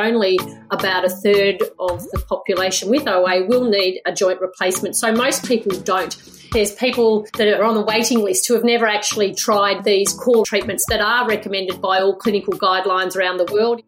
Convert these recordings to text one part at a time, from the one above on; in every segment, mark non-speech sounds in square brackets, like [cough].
only about a third of the population with OA will need a joint replacement. So most people don't. There's people that are on the waiting list who have never actually tried these core treatments that are recommended by all clinical guidelines around the world.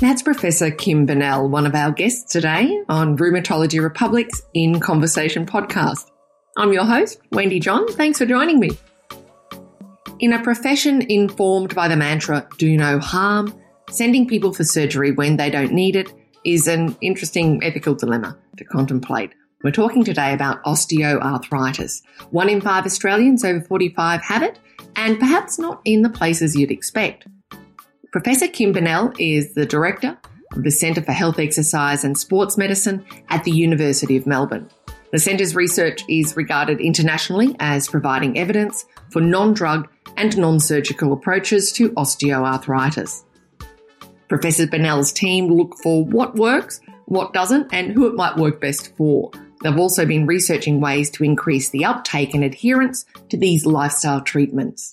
That's Professor Kim Bennell, one of our guests today on Rheumatology Republic's In Conversation podcast. I'm your host, Wendy John. Thanks for joining me. In a profession informed by the mantra, do no harm, sending people for surgery when they don't need it is an interesting ethical dilemma to contemplate. We're talking today about osteoarthritis. One in five Australians over 45 have it, and perhaps not in the places you'd expect. Professor Kim Bennell is the Director of the Centre for Health Exercise and Sports Medicine at the University of Melbourne. The Centre's research is regarded internationally as providing evidence for non drug and non surgical approaches to osteoarthritis. Professor Bennell's team look for what works, what doesn't, and who it might work best for. They've also been researching ways to increase the uptake and adherence to these lifestyle treatments.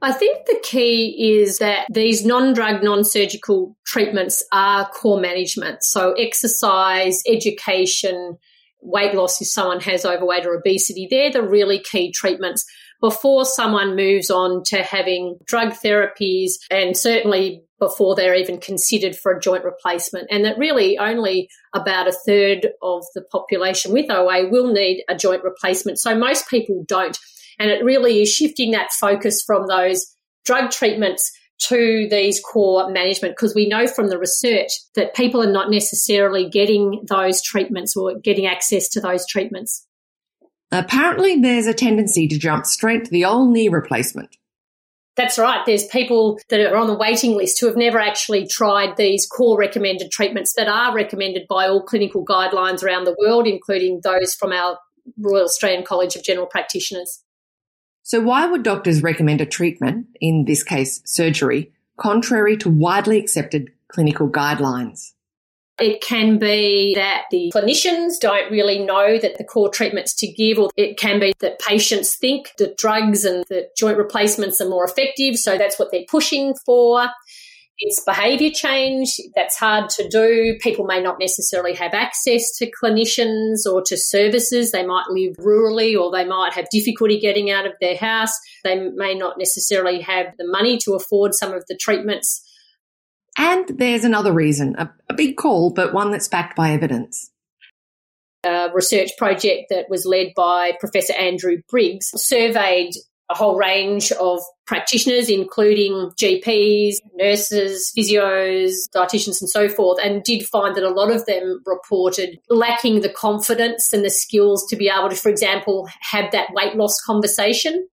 I think the key is that these non drug, non surgical treatments are core management. So, exercise, education, weight loss if someone has overweight or obesity, they're the really key treatments before someone moves on to having drug therapies and certainly before they're even considered for a joint replacement. And that really only about a third of the population with OA will need a joint replacement. So most people don't. And it really is shifting that focus from those drug treatments to these core management because we know from the research that people are not necessarily getting those treatments or getting access to those treatments. Apparently, there's a tendency to jump straight to the old knee replacement. That's right. There's people that are on the waiting list who have never actually tried these core recommended treatments that are recommended by all clinical guidelines around the world, including those from our Royal Australian College of General Practitioners. So, why would doctors recommend a treatment, in this case surgery, contrary to widely accepted clinical guidelines? It can be that the clinicians don't really know that the core treatments to give, or it can be that patients think that drugs and the joint replacements are more effective, so that's what they're pushing for. It's behaviour change that's hard to do. People may not necessarily have access to clinicians or to services. They might live rurally or they might have difficulty getting out of their house. They may not necessarily have the money to afford some of the treatments. And there's another reason, a, a big call, but one that's backed by evidence. A research project that was led by Professor Andrew Briggs surveyed a whole range of practitioners, including GPs, nurses, physios, dietitians, and so forth, and did find that a lot of them reported lacking the confidence and the skills to be able to, for example, have that weight loss conversation.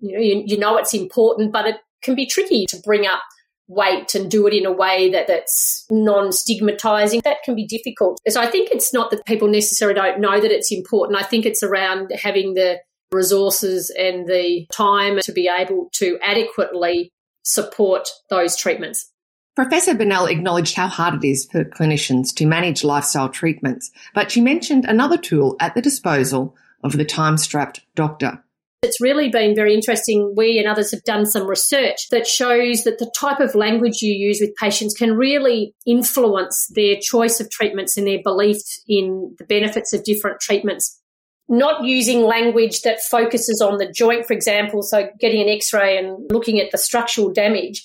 You know, you, you know it's important, but it can be tricky to bring up weight and do it in a way that, that's non-stigmatizing that can be difficult so i think it's not that people necessarily don't know that it's important i think it's around having the resources and the time to be able to adequately support those treatments. Professor Bennell acknowledged how hard it is for clinicians to manage lifestyle treatments, but she mentioned another tool at the disposal of the time strapped doctor. It's really been very interesting. We and others have done some research that shows that the type of language you use with patients can really influence their choice of treatments and their belief in the benefits of different treatments not using language that focuses on the joint, for example, so getting an x ray and looking at the structural damage.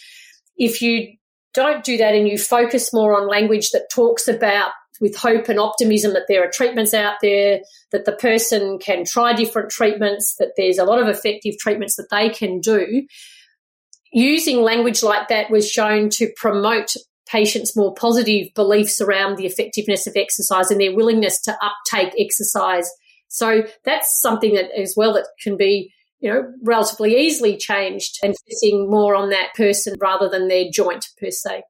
If you don't do that and you focus more on language that talks about with hope and optimism that there are treatments out there, that the person can try different treatments, that there's a lot of effective treatments that they can do. Using language like that was shown to promote patients' more positive beliefs around the effectiveness of exercise and their willingness to uptake exercise so that's something that as well that can be, you know, relatively easily changed and focusing more on that person rather than their joint per se.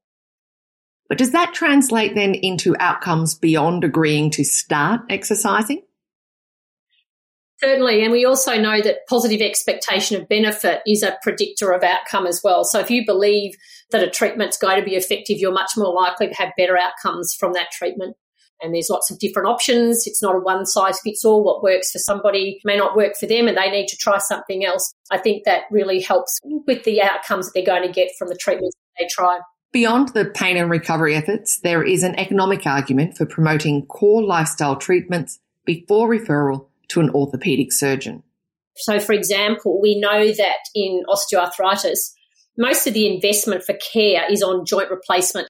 But does that translate then into outcomes beyond agreeing to start exercising? Certainly. And we also know that positive expectation of benefit is a predictor of outcome as well. So if you believe that a treatment's going to be effective, you're much more likely to have better outcomes from that treatment and there's lots of different options. It's not a one size fits all. What works for somebody may not work for them and they need to try something else. I think that really helps with the outcomes that they're going to get from the treatments they try. Beyond the pain and recovery efforts, there is an economic argument for promoting core lifestyle treatments before referral to an orthopaedic surgeon. So, for example, we know that in osteoarthritis, most of the investment for care is on joint replacement.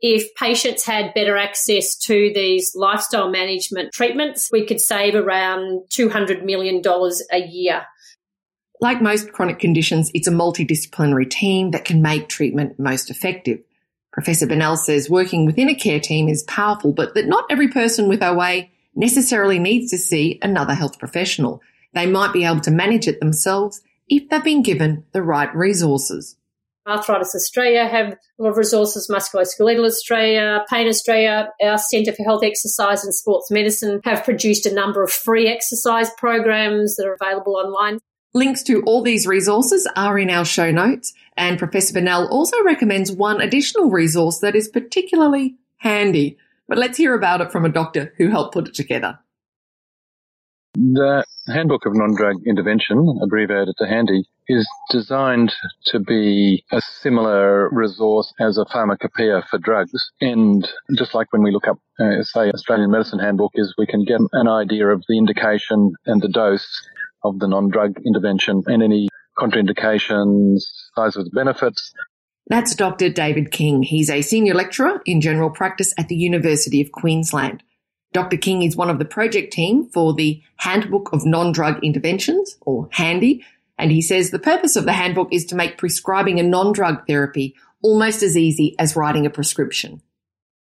If patients had better access to these lifestyle management treatments, we could save around $200 million a year. Like most chronic conditions, it's a multidisciplinary team that can make treatment most effective. Professor Bennell says working within a care team is powerful, but that not every person with OA necessarily needs to see another health professional. They might be able to manage it themselves if they've been given the right resources. Arthritis Australia have a lot of resources, Musculoskeletal Australia, Pain Australia, our Centre for Health Exercise and Sports Medicine have produced a number of free exercise programs that are available online. Links to all these resources are in our show notes, and Professor Bennell also recommends one additional resource that is particularly handy. But let's hear about it from a doctor who helped put it together. The Handbook of Non-Drug Intervention, abbreviated to HANDY, is designed to be a similar resource as a pharmacopoeia for drugs. And just like when we look up, uh, say, Australian Medicine Handbook, is we can get an idea of the indication and the dose of the non-drug intervention and any contraindications, size of the benefits. That's Dr. David King. He's a senior lecturer in general practice at the University of Queensland. Dr. King is one of the project team for the Handbook of Non-Drug Interventions, or HANDY, and he says the purpose of the handbook is to make prescribing a non-drug therapy almost as easy as writing a prescription.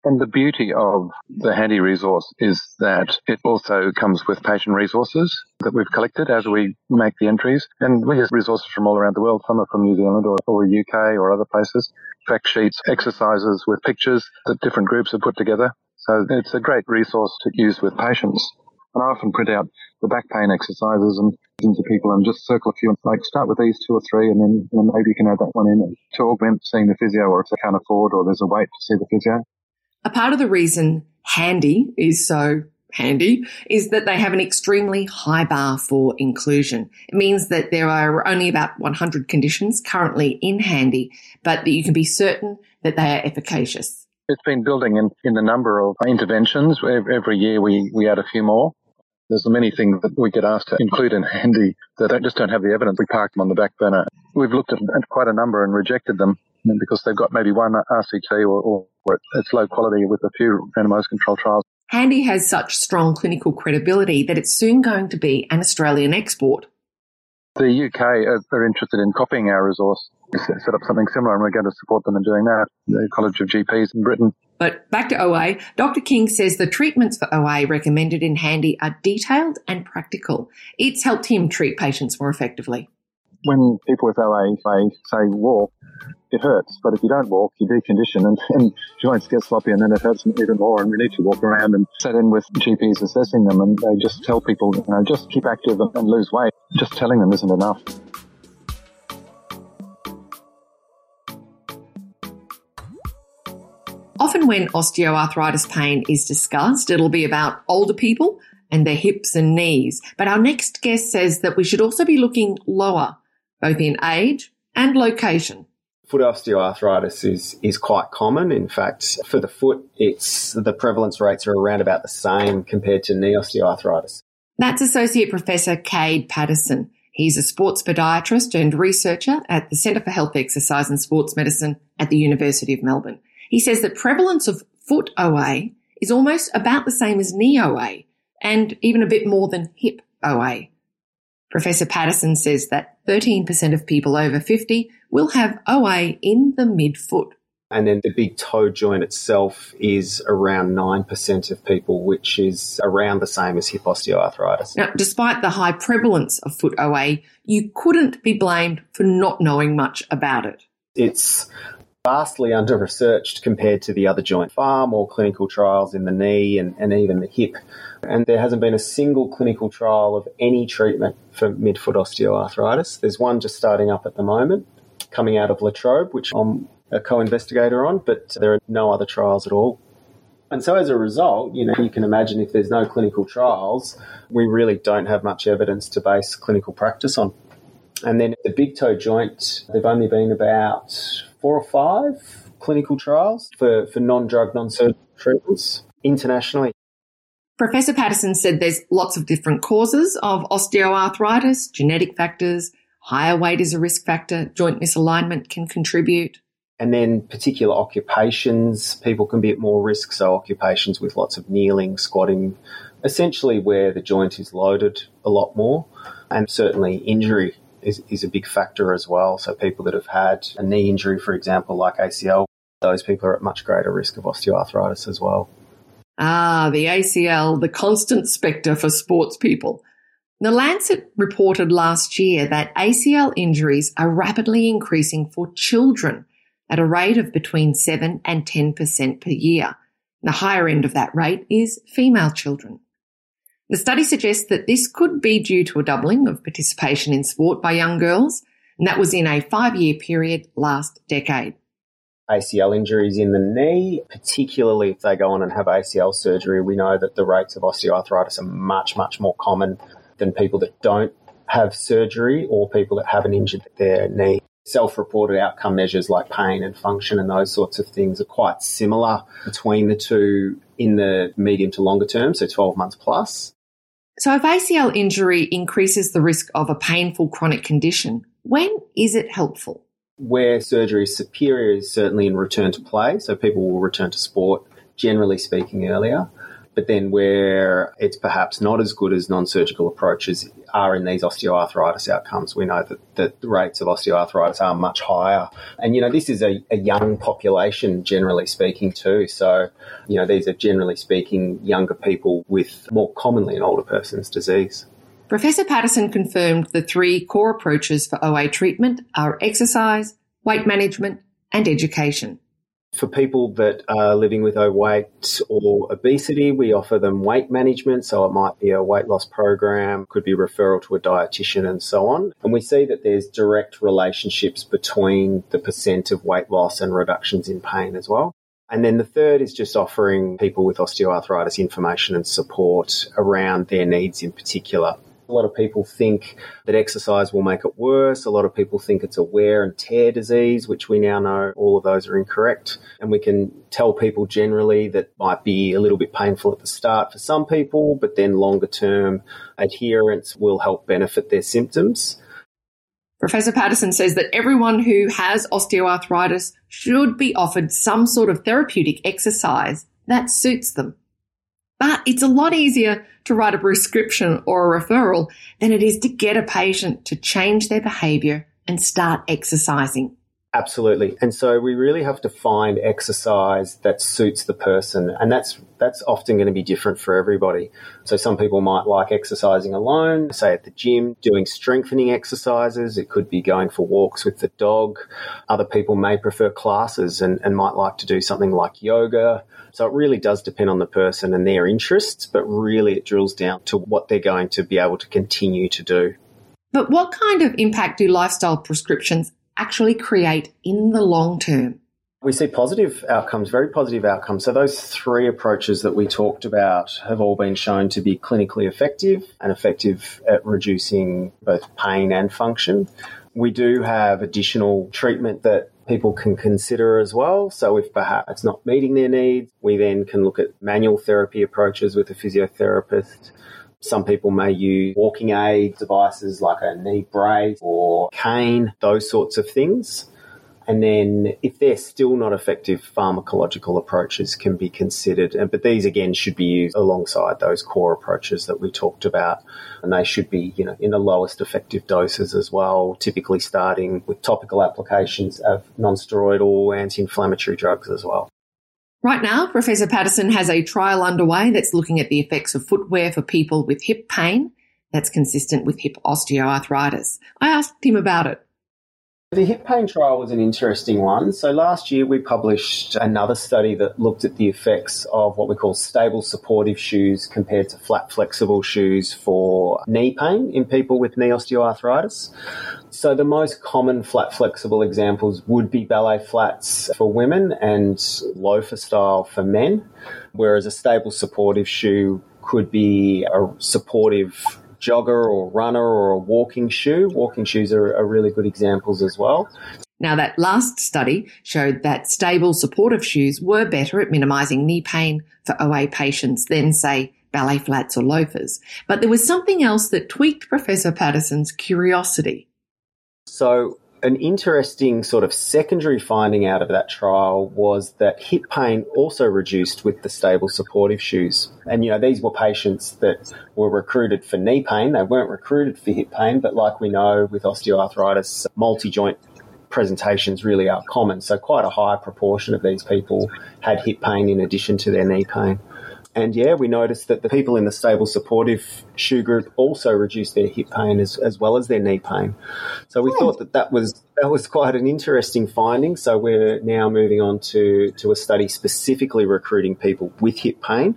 And the beauty of the handy resource is that it also comes with patient resources that we've collected as we make the entries. And we use resources from all around the world. Some are from New Zealand or, or UK or other places. Fact sheets, exercises with pictures that different groups have put together. So it's a great resource to use with patients. And I often print out the back pain exercises and into people and just circle a few, like start with these two or three and then and maybe you can add that one in to augment seeing the physio or if they can't afford or there's a wait to see the physio. A part of the reason Handy is so handy is that they have an extremely high bar for inclusion. It means that there are only about 100 conditions currently in Handy, but that you can be certain that they are efficacious. It's been building in, in the number of interventions. Every year we, we add a few more. There's many things that we get asked to include in Handy that just don't have the evidence. We park them on the back burner. We've looked at, at quite a number and rejected them because they've got maybe one RCT or, or, or it's low quality with a few randomized control trials. Handy has such strong clinical credibility that it's soon going to be an Australian export. The UK are interested in copying our resource, set up something similar, and we're going to support them in doing that. The College of GPs in Britain. But back to OA, Dr. King says the treatments for OA recommended in Handy are detailed and practical. It's helped him treat patients more effectively. When people with OA say, say walk, it hurts. But if you don't walk, you decondition and, [laughs] and joints get sloppy and then it hurts even more. And we need to walk around and sit in with GPs assessing them. And they just tell people, you know, just keep active and lose weight. Just telling them isn't enough. Often when osteoarthritis pain is discussed, it'll be about older people and their hips and knees. But our next guest says that we should also be looking lower, both in age and location foot osteoarthritis is is quite common. In fact, for the foot, it's the prevalence rates are around about the same compared to knee osteoarthritis. That's Associate Professor Kade Paterson. He's a sports podiatrist and researcher at the Centre for Health Exercise and Sports Medicine at the University of Melbourne. He says that prevalence of foot OA is almost about the same as knee OA and even a bit more than hip OA. Professor Paterson says that 13% of people over 50 will have OA in the midfoot. And then the big toe joint itself is around 9% of people, which is around the same as hip osteoarthritis. Now, despite the high prevalence of foot OA, you couldn't be blamed for not knowing much about it. It's vastly under researched compared to the other joint. Far more clinical trials in the knee and, and even the hip. And there hasn't been a single clinical trial of any treatment for midfoot osteoarthritis. There's one just starting up at the moment, coming out of La Trobe, which I'm a co-investigator on, but there are no other trials at all. And so as a result, you know, you can imagine if there's no clinical trials, we really don't have much evidence to base clinical practice on. And then the big toe joint, there've only been about four or five clinical trials for, for non drug, non surgical treatments internationally. Professor Paterson said there's lots of different causes of osteoarthritis, genetic factors, higher weight is a risk factor, joint misalignment can contribute. And then particular occupations, people can be at more risk. So occupations with lots of kneeling, squatting, essentially where the joint is loaded a lot more. And certainly injury is, is a big factor as well. So people that have had a knee injury, for example, like ACL, those people are at much greater risk of osteoarthritis as well. Ah, the ACL, the constant spectre for sports people. The Lancet reported last year that ACL injuries are rapidly increasing for children at a rate of between 7 and 10% per year. The higher end of that rate is female children. The study suggests that this could be due to a doubling of participation in sport by young girls, and that was in a five year period last decade. ACL injuries in the knee, particularly if they go on and have ACL surgery, we know that the rates of osteoarthritis are much, much more common than people that don't have surgery or people that haven't injured their knee. Self reported outcome measures like pain and function and those sorts of things are quite similar between the two in the medium to longer term, so 12 months plus. So, if ACL injury increases the risk of a painful chronic condition, when is it helpful? Where surgery is superior is certainly in return to play, so people will return to sport, generally speaking, earlier. But then where it's perhaps not as good as non-surgical approaches are in these osteoarthritis outcomes. We know that, that the rates of osteoarthritis are much higher. And, you know, this is a, a young population, generally speaking, too. So, you know, these are generally speaking younger people with more commonly an older person's disease. Professor Paterson confirmed the three core approaches for OA treatment are exercise, weight management, and education. For people that are living with overweight or obesity, we offer them weight management. So it might be a weight loss program, could be referral to a dietitian and so on. And we see that there's direct relationships between the percent of weight loss and reductions in pain as well. And then the third is just offering people with osteoarthritis information and support around their needs in particular. A lot of people think that exercise will make it worse. A lot of people think it's a wear and tear disease, which we now know all of those are incorrect. And we can tell people generally that might be a little bit painful at the start for some people, but then longer term adherence will help benefit their symptoms. Professor Paterson says that everyone who has osteoarthritis should be offered some sort of therapeutic exercise that suits them. But it's a lot easier to write a prescription or a referral than it is to get a patient to change their behavior and start exercising. Absolutely. And so we really have to find exercise that suits the person. And that's, that's often going to be different for everybody. So some people might like exercising alone, say at the gym, doing strengthening exercises. It could be going for walks with the dog. Other people may prefer classes and, and might like to do something like yoga. So it really does depend on the person and their interests, but really it drills down to what they're going to be able to continue to do. But what kind of impact do lifestyle prescriptions actually create in the long term? We see positive outcomes, very positive outcomes. So, those three approaches that we talked about have all been shown to be clinically effective and effective at reducing both pain and function. We do have additional treatment that people can consider as well. So if perhaps it's not meeting their needs, we then can look at manual therapy approaches with a physiotherapist. Some people may use walking aid devices like a knee brace or cane, those sorts of things. And then if they're still not effective, pharmacological approaches can be considered. But these again should be used alongside those core approaches that we talked about. And they should be, you know, in the lowest effective doses as well, typically starting with topical applications of non-steroidal anti-inflammatory drugs as well. Right now, Professor Paterson has a trial underway that's looking at the effects of footwear for people with hip pain that's consistent with hip osteoarthritis. I asked him about it. The hip pain trial was an interesting one. So last year we published another study that looked at the effects of what we call stable supportive shoes compared to flat flexible shoes for knee pain in people with knee osteoarthritis. So the most common flat flexible examples would be ballet flats for women and loafer style for men, whereas a stable supportive shoe could be a supportive jogger or runner or a walking shoe. Walking shoes are, are really good examples as well. Now, that last study showed that stable supportive shoes were better at minimising knee pain for OA patients than, say, ballet flats or loafers. But there was something else that tweaked Professor Paterson's curiosity. So, an interesting sort of secondary finding out of that trial was that hip pain also reduced with the stable supportive shoes. And, you know, these were patients that were recruited for knee pain. They weren't recruited for hip pain, but like we know with osteoarthritis, multi joint presentations really are common. So, quite a high proportion of these people had hip pain in addition to their knee pain. And yeah, we noticed that the people in the stable supportive shoe group also reduced their hip pain as, as well as their knee pain. So we hmm. thought that that was that was quite an interesting finding. So we're now moving on to to a study specifically recruiting people with hip pain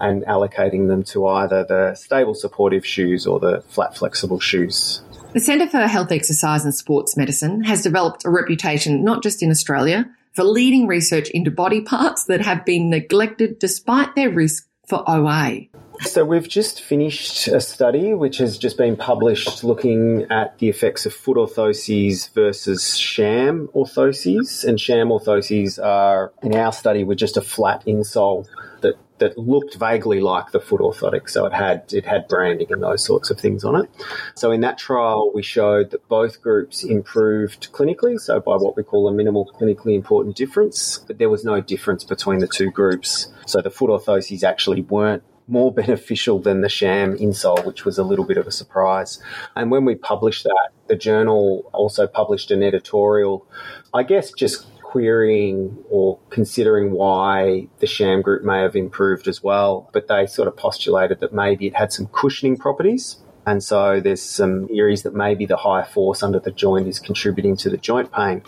and allocating them to either the stable supportive shoes or the flat flexible shoes. The Centre for Health, Exercise and Sports Medicine has developed a reputation not just in Australia for leading research into body parts that have been neglected despite their risk for OA. So, we've just finished a study which has just been published looking at the effects of foot orthoses versus sham orthoses. And sham orthoses are, in our study, were just a flat insole that that looked vaguely like the foot orthotic. So it had it had branding and those sorts of things on it. So in that trial, we showed that both groups improved clinically, so by what we call a minimal clinically important difference, but there was no difference between the two groups. So the foot orthoses actually weren't more [laughs] beneficial than the sham insole, which was a little bit of a surprise. And when we published that, the journal also published an editorial, I guess just querying or considering why the sham group may have improved as well, but they sort of postulated that maybe it had some cushioning properties. And so there's some theories that maybe the high force under the joint is contributing to the joint pain.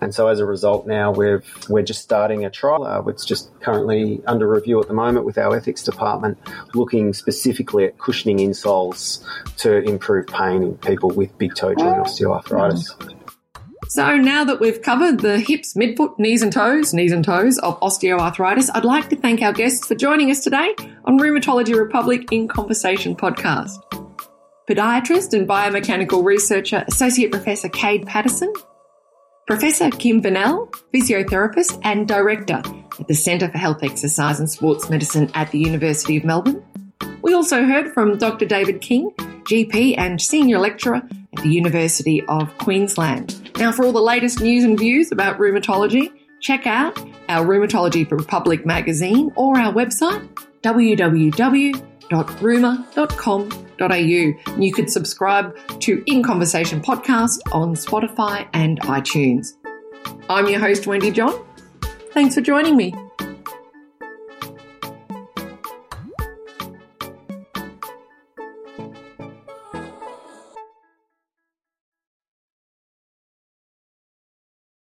And so as a result, now we're we're just starting a trial. Uh, it's just currently under review at the moment with our ethics department, looking specifically at cushioning insoles to improve pain in people with big toe joint osteoarthritis. So now that we've covered the hips, midfoot, knees and toes, knees and toes of osteoarthritis, I'd like to thank our guests for joining us today on Rheumatology Republic in Conversation podcast. Podiatrist and biomechanical researcher Associate Professor Kade Paterson, Professor Kim Bennell, physiotherapist and director at the Centre for Health, Exercise and Sports Medicine at the University of Melbourne. We also heard from Dr. David King, GP and senior lecturer at the University of Queensland. Now, for all the latest news and views about rheumatology, check out our Rheumatology Republic magazine or our website www.rheuma.com.au. You can subscribe to In Conversation podcast on Spotify and iTunes. I'm your host, Wendy John. Thanks for joining me.